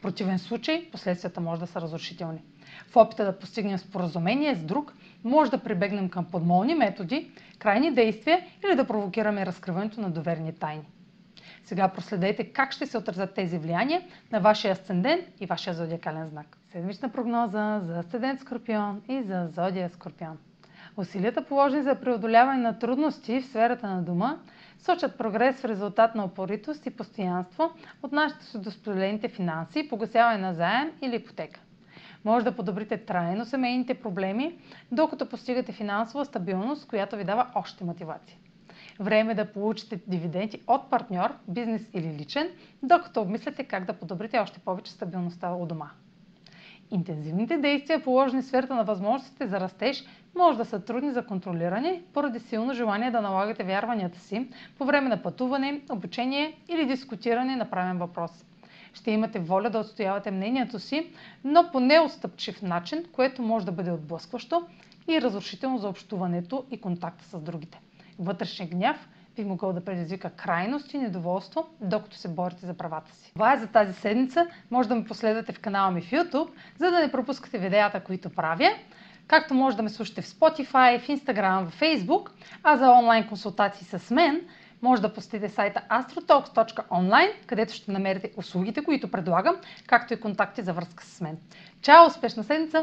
В противен случай последствията може да са разрушителни. В опита да постигнем споразумение с друг, може да прибегнем към подмолни методи, крайни действия или да провокираме разкриването на доверни тайни. Сега проследете как ще се отразят тези влияния на вашия асцендент и вашия зодиакален знак. Седмична прогноза за асцендент Скорпион и за зодия Скорпион. Усилията положени за преодоляване на трудности в сферата на дома сочат прогрес в резултат на опоритост и постоянство, отнасящи се до споделените финанси, погасяване на заем или ипотека. Може да подобрите трайно семейните проблеми, докато постигате финансова стабилност, която ви дава още мотивация. Време е да получите дивиденти от партньор, бизнес или личен, докато обмисляте как да подобрите още повече стабилността у дома. Интензивните действия, положени в сферата на възможностите за растеж, може да са трудни за контролиране, поради силно желание да налагате вярванията си по време на пътуване, обучение или дискутиране на правен въпрос. Ще имате воля да отстоявате мнението си, но по неотстъпчив начин, което може да бъде отблъскващо и разрушително за общуването и контакта с другите. Вътрешен гняв би могъл да предизвика крайност и недоволство, докато се борите за правата си. Това е за тази седмица. Може да ме последвате в канала ми в YouTube, за да не пропускате видеята, които правя. Както може да ме слушате в Spotify, в Instagram, в Facebook, а за онлайн консултации с мен, може да посетите сайта astrotalks.online, където ще намерите услугите, които предлагам, както и контакти за връзка с мен. Чао! Успешна седмица!